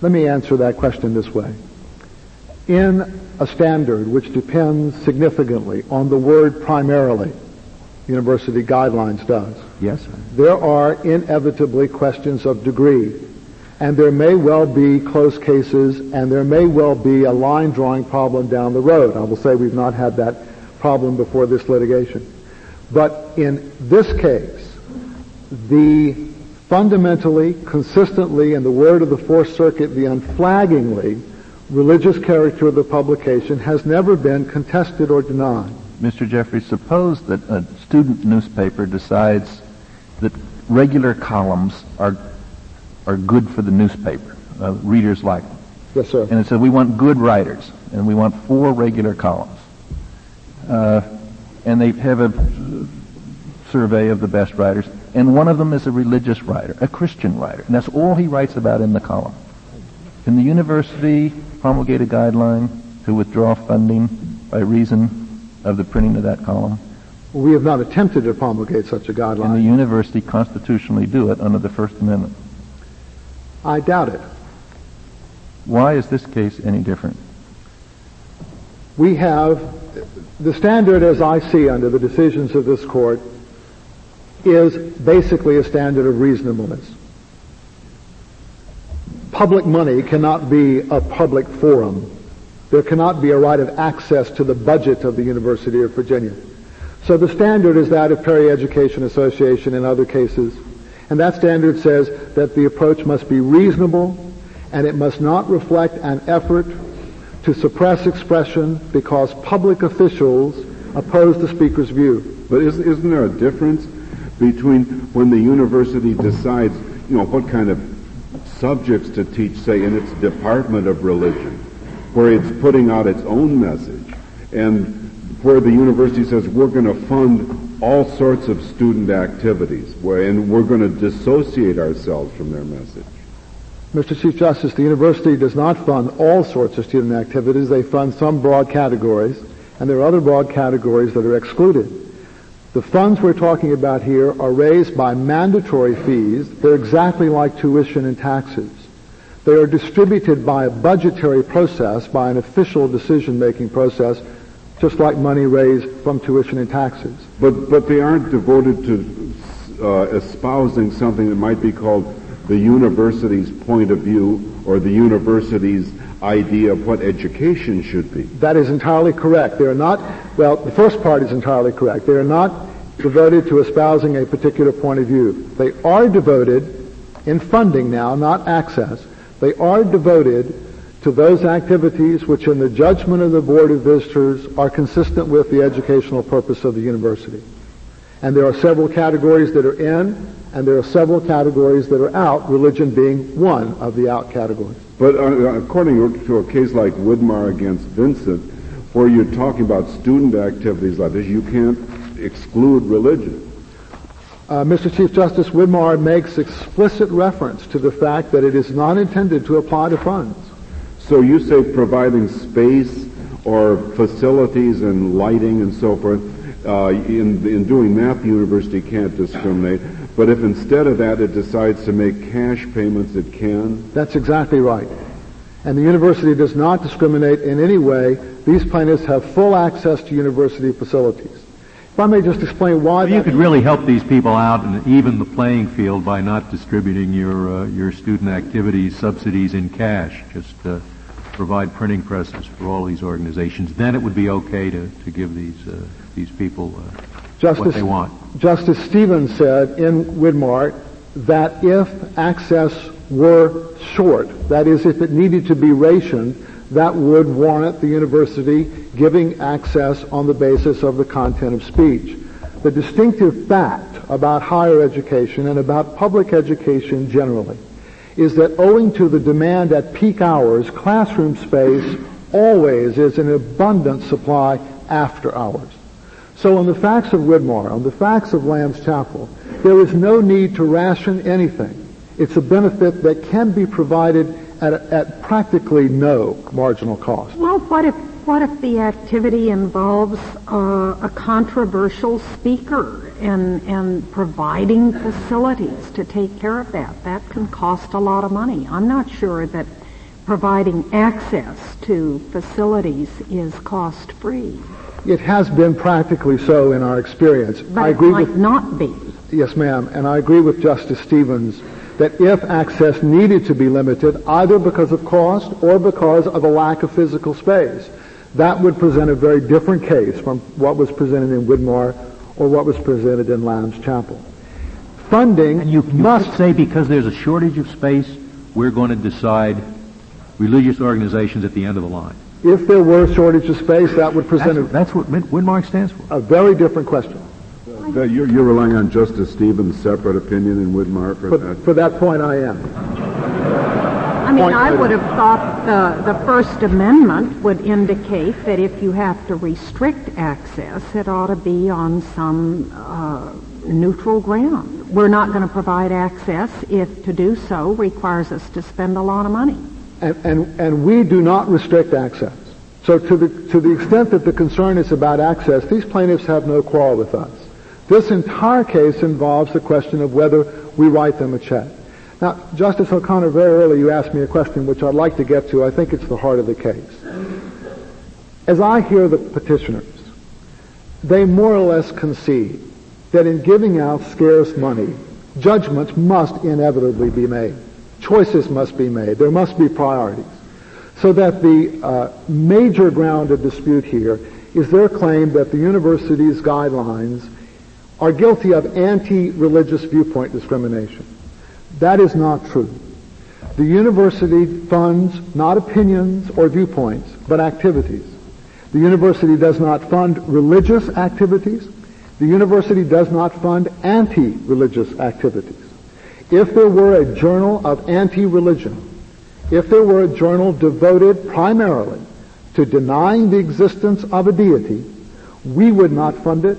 Let me answer that question this way. In a standard which depends significantly on the word primarily, university guidelines does. Yes, sir. There are inevitably questions of degree and there may well be close cases, and there may well be a line drawing problem down the road. I will say we've not had that problem before this litigation. But in this case, the fundamentally, consistently, in the word of the Fourth Circuit, the unflaggingly religious character of the publication has never been contested or denied. Mr. Jeffrey, suppose that a student newspaper decides that regular columns are are good for the newspaper. Uh, readers like them. Yes, sir. And it says we want good writers, and we want four regular columns. Uh, and they have a survey of the best writers, and one of them is a religious writer, a Christian writer, and that's all he writes about in the column. Can the university promulgate a guideline to withdraw funding by reason of the printing of that column? We have not attempted to promulgate such a guideline. Can the university constitutionally do it under the First Amendment? I doubt it. Why is this case any different? We have the standard as I see under the decisions of this court is basically a standard of reasonableness. Public money cannot be a public forum. There cannot be a right of access to the budget of the University of Virginia. So the standard is that of Perry Education Association in other cases and that standard says that the approach must be reasonable and it must not reflect an effort to suppress expression because public officials oppose the speaker's view. But isn't there a difference between when the university decides, you know, what kind of subjects to teach, say, in its department of religion, where it's putting out its own message, and where the university says we're going to fund all sorts of student activities, where, and we're going to dissociate ourselves from their message. Mr. Chief Justice, the university does not fund all sorts of student activities. They fund some broad categories, and there are other broad categories that are excluded. The funds we're talking about here are raised by mandatory fees. They're exactly like tuition and taxes. They are distributed by a budgetary process, by an official decision-making process, just like money raised from tuition and taxes. But, but they aren't devoted to uh, espousing something that might be called the university's point of view or the university's idea of what education should be. That is entirely correct. They are not, well, the first part is entirely correct. They are not devoted to espousing a particular point of view. They are devoted in funding now, not access. They are devoted to those activities which in the judgment of the Board of Visitors are consistent with the educational purpose of the university. And there are several categories that are in, and there are several categories that are out, religion being one of the out categories. But uh, according to a case like Widmar against Vincent, where you're talking about student activities like this, you can't exclude religion. Uh, Mr. Chief Justice, Widmar makes explicit reference to the fact that it is not intended to apply to funds. So you say providing space or facilities and lighting and so forth. Uh, in, in doing that, the university can't discriminate. But if instead of that it decides to make cash payments, it can? That's exactly right. And the university does not discriminate in any way. These plaintiffs have full access to university facilities. If I may just explain why. Well, you could really help these people out and even the playing field by not distributing your uh, your student activities subsidies in cash. Just uh, provide printing presses for all these organizations, then it would be okay to, to give these uh, these people uh, Justice, what they want. Justice Stevens said in Widmar that if access were short, that is, if it needed to be rationed, that would warrant the university giving access on the basis of the content of speech. The distinctive fact about higher education and about public education generally is that owing to the demand at peak hours, classroom space always is an abundant supply after hours. So on the facts of Widmar, on the facts of Lamb's Chapel, there is no need to ration anything. It's a benefit that can be provided at, at practically no marginal cost. Well, what if what if the activity involves uh, a controversial speaker and and providing facilities to take care of that? That can cost a lot of money. I'm not sure that providing access to facilities is cost free. It has been practically so in our experience. But I agree it might with not be. yes, ma'am, and I agree with Justice Stevens that if access needed to be limited, either because of cost or because of a lack of physical space, that would present a very different case from what was presented in Widmar or what was presented in Lamb's Chapel. Funding And you, you must say because there's a shortage of space, we're going to decide religious organizations at the end of the line. If there were a shortage of space, that would present That's, a, that's what Win- Widmar stands for. a very different question. That You're, you're relying on Justice Stevens' separate opinion in Widmar for But that? for that point, I am. I mean, I would have thought the, the First Amendment would indicate that if you have to restrict access, it ought to be on some uh, neutral ground. We're not going to provide access if to do so requires us to spend a lot of money. And, and, and we do not restrict access. So to the, to the extent that the concern is about access, these plaintiffs have no quarrel with us. This entire case involves the question of whether we write them a check. Now, Justice O'Connor, very early you asked me a question which I'd like to get to. I think it's the heart of the case. As I hear the petitioners, they more or less concede that in giving out scarce money, judgments must inevitably be made. Choices must be made. There must be priorities. So that the uh, major ground of dispute here is their claim that the university's guidelines are guilty of anti-religious viewpoint discrimination. That is not true. The university funds not opinions or viewpoints, but activities. The university does not fund religious activities. The university does not fund anti-religious activities. If there were a journal of anti-religion, if there were a journal devoted primarily to denying the existence of a deity, we would not fund it.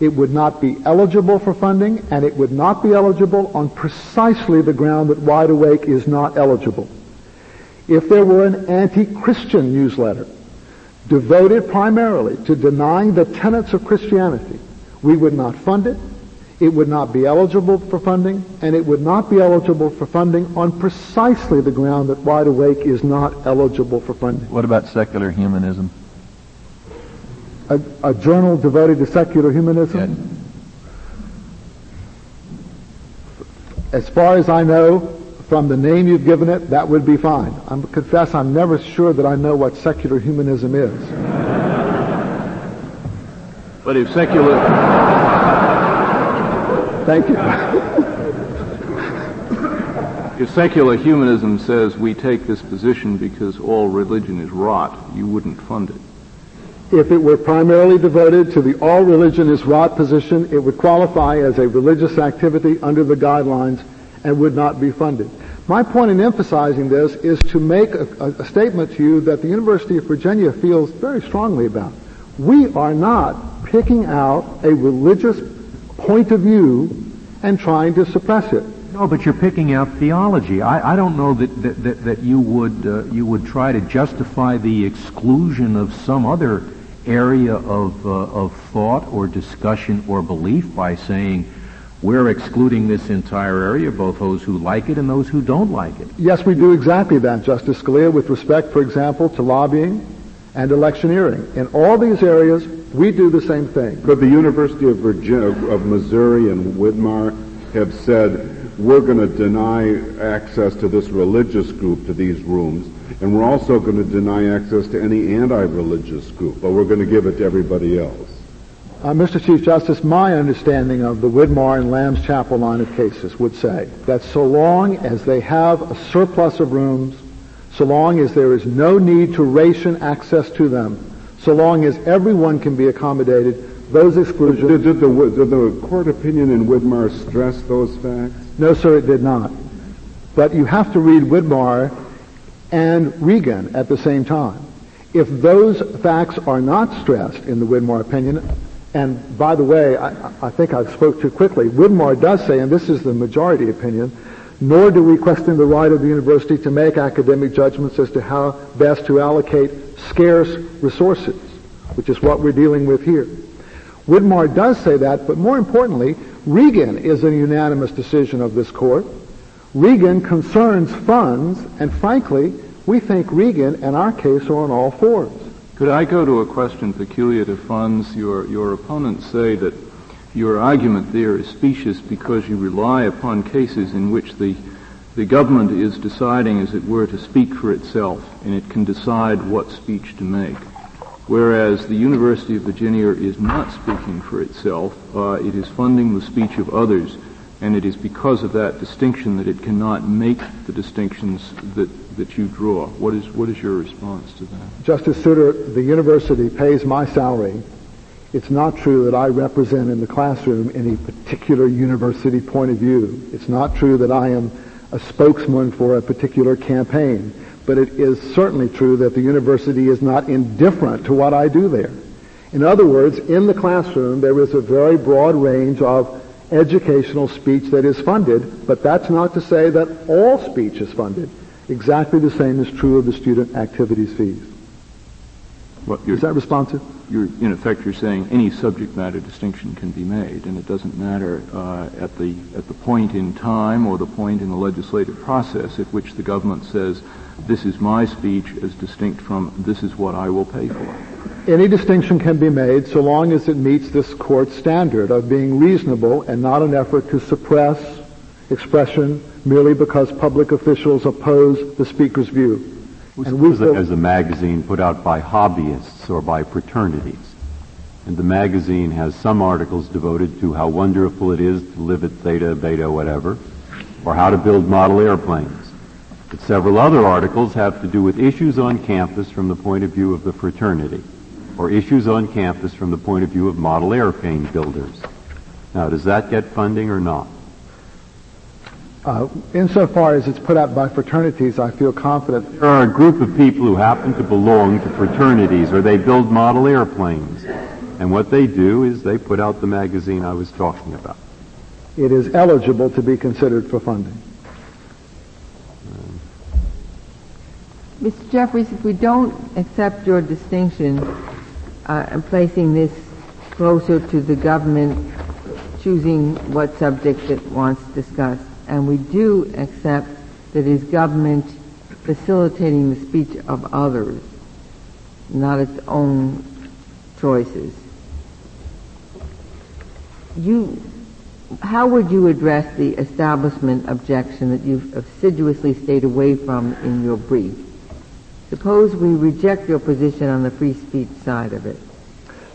It would not be eligible for funding, and it would not be eligible on precisely the ground that Wide Awake is not eligible. If there were an anti-Christian newsletter devoted primarily to denying the tenets of Christianity, we would not fund it. It would not be eligible for funding, and it would not be eligible for funding on precisely the ground that Wide Awake is not eligible for funding. What about secular humanism? A, a journal devoted to secular humanism? As far as I know, from the name you've given it, that would be fine. I confess I'm never sure that I know what secular humanism is. But if secular, Thank you. <laughs> if secular humanism says we take this position because all religion is rot, you wouldn't fund it. If it were primarily devoted to the all religion is rot position, it would qualify as a religious activity under the guidelines and would not be funded. My point in emphasizing this is to make a, a, a statement to you that the University of Virginia feels very strongly about. We are not picking out a religious point of view and trying to suppress it. No, but you're picking out theology. I, I don't know that, that, that, that you would uh, you would try to justify the exclusion of some other area of uh, of thought or discussion or belief by saying we're excluding this entire area, both those who like it and those who don't like it. Yes, we do exactly that, Justice Scalia, with respect, for example, to lobbying and electioneering. In all these areas, we do the same thing. But the University of Virginia, of Missouri and Widmar have said we're going to deny access to this religious group to these rooms, and we're also going to deny access to any anti-religious group, but we're going to give it to everybody else. Uh, Mr. Chief Justice, my understanding of the Widmar and Lamb's Chapel line of cases would say that so long as they have a surplus of rooms, so long as there is no need to ration access to them, so long as everyone can be accommodated, those exclusions... Did, did, the, did the court opinion in Widmar stress those facts? No, sir, it did not. But you have to read Widmar and Regan at the same time. If those facts are not stressed in the Widmar opinion, and by the way, I, I think I spoke too quickly, Widmar does say, and this is the majority opinion, nor do we question the right of the university to make academic judgments as to how best to allocate scarce resources, which is what we're dealing with here. Widmar does say that, but more importantly, Regan is a unanimous decision of this court. Regan concerns funds, and frankly, we think Regan and our case are on all fours. Could I go to a question peculiar to funds? Your, your opponents say that your argument there is specious because you rely upon cases in which the, the government is deciding, as it were, to speak for itself, and it can decide what speech to make whereas the University of Virginia is not speaking for itself. Uh, it is funding the speech of others, and it is because of that distinction that it cannot make the distinctions that, that you draw. What is, what is your response to that? Justice Souter, the university pays my salary. It's not true that I represent in the classroom any particular university point of view. It's not true that I am a spokesman for a particular campaign but it is certainly true that the university is not indifferent to what I do there. In other words, in the classroom, there is a very broad range of educational speech that is funded, but that's not to say that all speech is funded. Exactly the same is true of the student activities fees. is that responsive? In effect, you're saying any subject matter distinction can be made, and it doesn't matter uh, at the at the point in time or the point in the legislative process at which the government says this is my speech as distinct from this is what I will pay for. Any distinction can be made so long as it meets this court's standard of being reasonable and not an effort to suppress expression merely because public officials oppose the speaker's view. And we feel- as a magazine put out by hobbyists or by fraternities. And the magazine has some articles devoted to how wonderful it is to live at Theta, Beta, whatever, or how to build model airplanes. But several other articles have to do with issues on campus from the point of view of the fraternity, or issues on campus from the point of view of model airplane builders. Now, does that get funding or not? Uh, insofar as it's put out by fraternities, I feel confident. There are a group of people who happen to belong to fraternities, or they build model airplanes. And what they do is they put out the magazine I was talking about. It is eligible to be considered for funding. Mr. Jeffries, if we don't accept your distinction uh, and placing this closer to the government choosing what subject it wants discussed, and we do accept that it is government facilitating the speech of others, not its own choices. You, how would you address the establishment objection that you've assiduously stayed away from in your brief? Suppose we reject your position on the free speech side of it.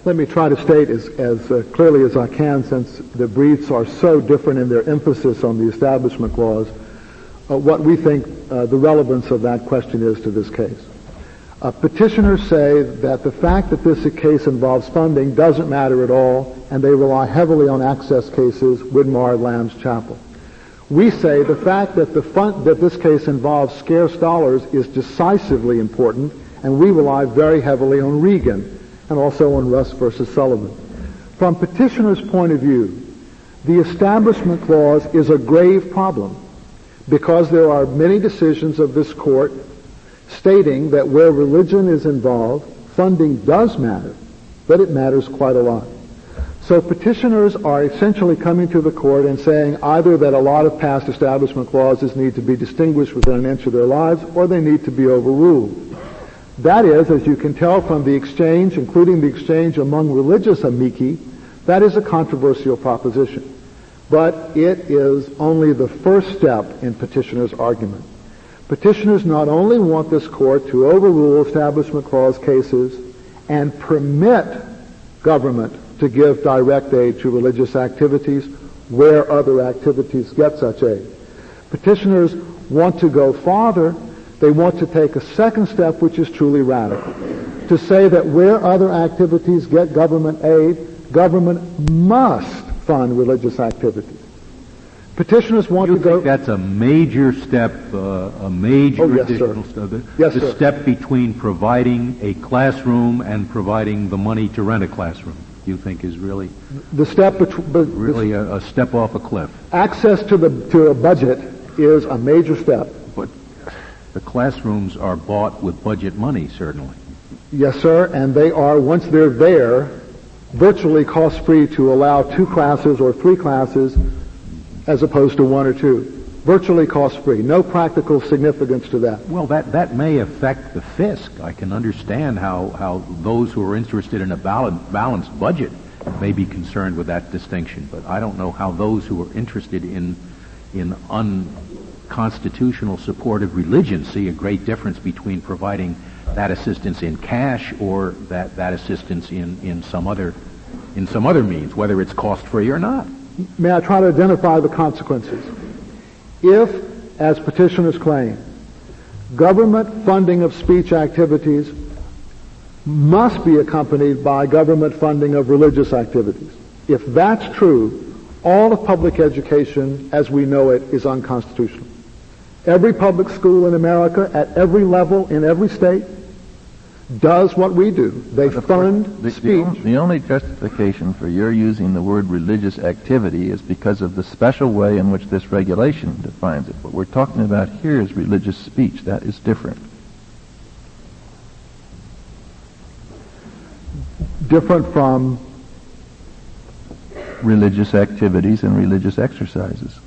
Let me try to state as, as uh, clearly as I can, since the briefs are so different in their emphasis on the Establishment Clause, uh, what we think uh, the relevance of that question is to this case. Uh, petitioners say that the fact that this case involves funding doesn't matter at all, and they rely heavily on access cases, Widmar, Lamb's Chapel. We say the fact that, the fund, that this case involves scarce dollars is decisively important, and we rely very heavily on Regan and also on Rust versus Sullivan. From petitioner's point of view, the Establishment Clause is a grave problem because there are many decisions of this court stating that where religion is involved, funding does matter, but it matters quite a lot. So petitioners are essentially coming to the court and saying either that a lot of past establishment clauses need to be distinguished within an inch of their lives or they need to be overruled. That is, as you can tell from the exchange, including the exchange among religious amici, that is a controversial proposition. but it is only the first step in petitioner's argument. Petitioners not only want this court to overrule Establishment Clause cases and permit government to give direct aid to religious activities where other activities get such aid. Petitioners want to go farther. They want to take a second step which is truly radical. To say that where other activities get government aid, government must fund religious activities. Petitioners want you to go... think that's a major step, uh, a major Oh, yes, sir. additional step? The, Yes, the sir. step between providing a classroom and providing the money to rent a classroom, you think is really, The step between... really a, a step off a cliff. Access to the to a budget is a major step. The classrooms are bought with budget money, certainly. Yes, sir, and they are, once they're there, virtually cost-free to allow two classes or three classes as opposed to one or two. Virtually cost-free. No practical significance to that. Well, that, that may affect the fisc. I can understand how, how those who are interested in a bal- balanced budget may be concerned with that distinction, but I don't know how those who are interested in, in unconstitutional of religion see a great difference between providing that assistance in cash or that, that assistance in, in some other in some other means, whether it's cost free or not. May I try to identify the consequences? If, as petitioners claim, government funding of speech activities must be accompanied by government funding of religious activities, if that's true, all of public education as we know it is unconstitutional. Every public school in America at every level in every state does what we do. They fund The, the, speech. on- the only justification for your using the word religious activity is because of the special way in which this regulation defines it. What we're talking about here is religious speech. That is different. different from Religious activities and religious exercises.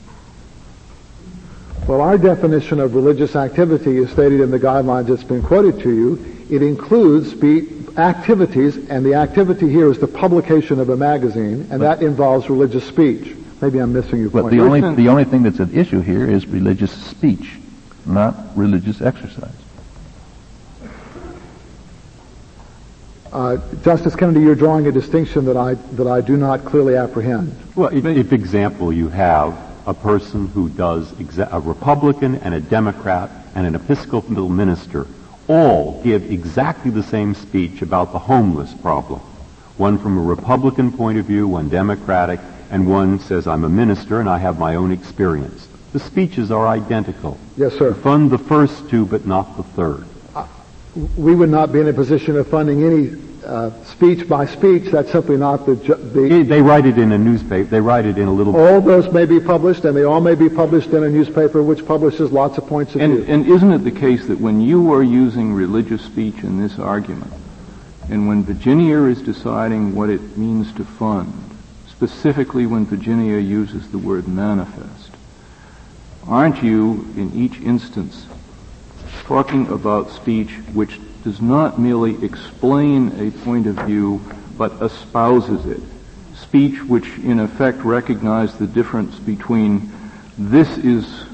Well, our definition of religious activity is stated in the guidelines that's been quoted to you. It includes spe- activities, and the activity here is the publication of a magazine, and that involves religious speech. Maybe I'm missing your But point. the only, the only thing that's at issue here is religious speech, not religious exercise. Uh, Justice Kennedy, you're drawing a distinction that I that I do not clearly apprehend. Well, if, if example, you have a person who does exa- a Republican and a Democrat and an Episcopal minister all give exactly the same speech about the homeless problem. One from a Republican point of view, one Democratic, and one says, I'm a minister and I have my own experience. The speeches are identical. Yes, sir. Fund the first two, but not the third. We would not be in a position of funding any uh, speech by speech. That's simply not the, ju- the. They, write it in a newspaper. They write it in a little. All those may be published, and they all may be published in a newspaper which publishes lots of points of And, view. and isn't it the case that when you are using religious speech in this argument, and when Virginia is deciding what it means to fund, specifically when Virginia uses the word manifest, aren't you, in each instance, talking about speech which does not merely explain a point of view, but espouses it? Speech which, in effect, recognizes the difference between this is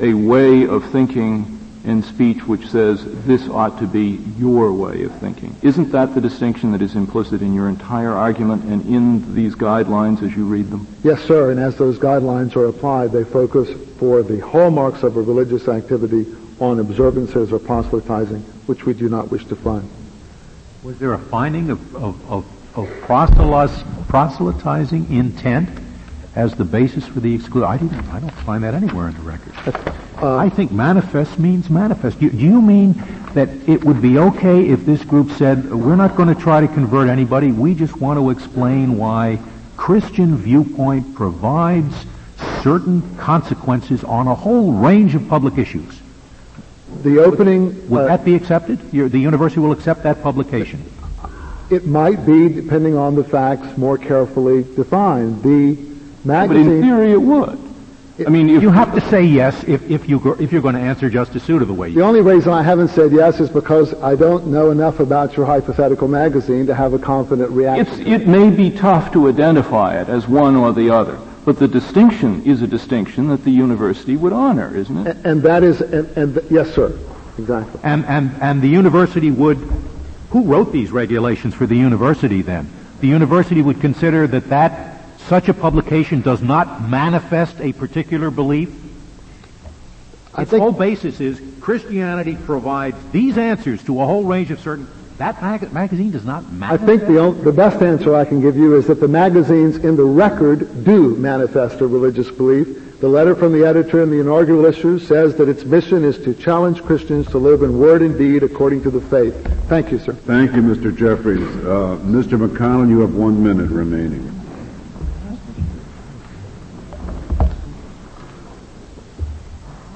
a way of thinking and speech which says this ought to be your way of thinking. Isn't that the distinction that is implicit in your entire argument and in these guidelines as you read them? Yes, sir. And as those guidelines are applied, they focus for the hallmarks of a religious activity on observances or proselytizing, which we do not wish to fund. Was there a finding of, of, of, of proselytizing, intent as the basis for the exclusion? I didn't. I don't find that anywhere in the record. <laughs> Uh, I think manifest means manifest. Do, do you mean that it would be okay if this group said we're not going to try to convert anybody? We just want to explain why Christian viewpoint provides certain consequences on a whole range of public issues. The opening, Would uh, that be accepted? Your, the university will accept that publication. it might be, depending on the facts, more carefully defined. The magazine But in theory it would. I mean, if You have to say yes if, if, you, go- if you're going to answer Justice Souter the way you the only reason I haven't said yes is because I don't know enough about your hypothetical magazine to have a confident reaction. It's, it may be tough to identify it as one or the other, But the distinction is a distinction that the university would honor, isn't it? And, and that is, and, and, yes, sir, exactly. And, and, and the university would, who wrote these regulations for the university then? The university would consider that that, such a publication does not manifest a particular belief? I its think- whole basis is Christianity provides these answers to a whole range of certain. That mag- magazine does not I think the, on- the best answer I can give you is that the magazines in the record do manifest a religious belief. The letter from the editor in the inaugural issue says that its mission is to challenge Christians to live in word and deed according to the faith. Thank you, sir. Thank you, Mr. Jeffries. Uh, Mr. McConnell, you have one minute remaining.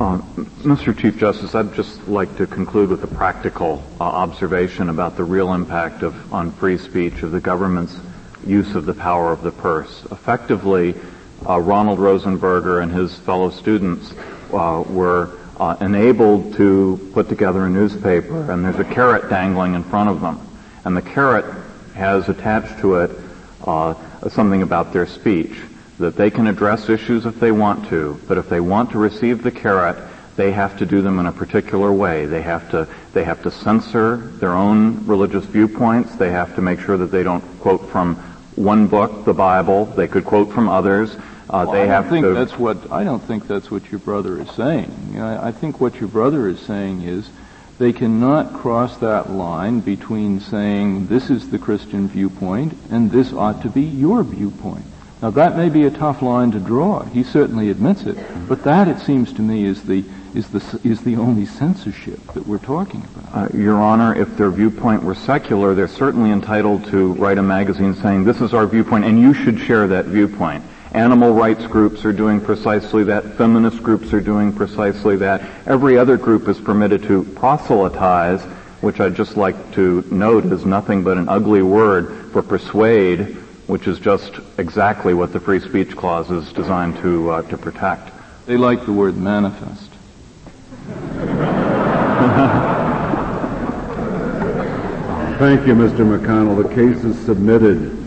Uh, Mr. Chief Justice, I'd just like to conclude with a practical uh, observation about the real impact of on free speech of the government's use of the power of the purse. Effectively, uh, Ronald Rosenberger and his fellow students uh, were uh, enabled to put together a newspaper, and there's a carrot dangling in front of them, and the carrot has attached to it uh, something about their speech that they can address issues if they want to, but if they want to receive the carrot, they have to do them in a particular way. They have to they have to censor their own religious viewpoints. They have to make sure that they don't quote from one book, the Bible. They could quote from others. Uh, Well, they I have don't think to. that's what I don't think that's what your brother is saying. You know, I, I think what your brother is saying is they cannot cross that line between saying this is the Christian viewpoint and this ought to be your viewpoint. Now that may be a tough line to draw. He certainly admits it, but that it seems to me is the is the is the only censorship that we're talking about. Uh, Your Honor, if their viewpoint were secular, they're certainly entitled to write a magazine saying this is our viewpoint and you should share that viewpoint. Animal rights groups are doing precisely that. Feminist groups are doing precisely that. Every other group is permitted to proselytize, which I'd just like to note is nothing but an ugly word for persuade, which is just exactly what the free speech clause is designed to uh, to protect. They like the word manifest. Thank you, Mr. McConnell. The case is submitted.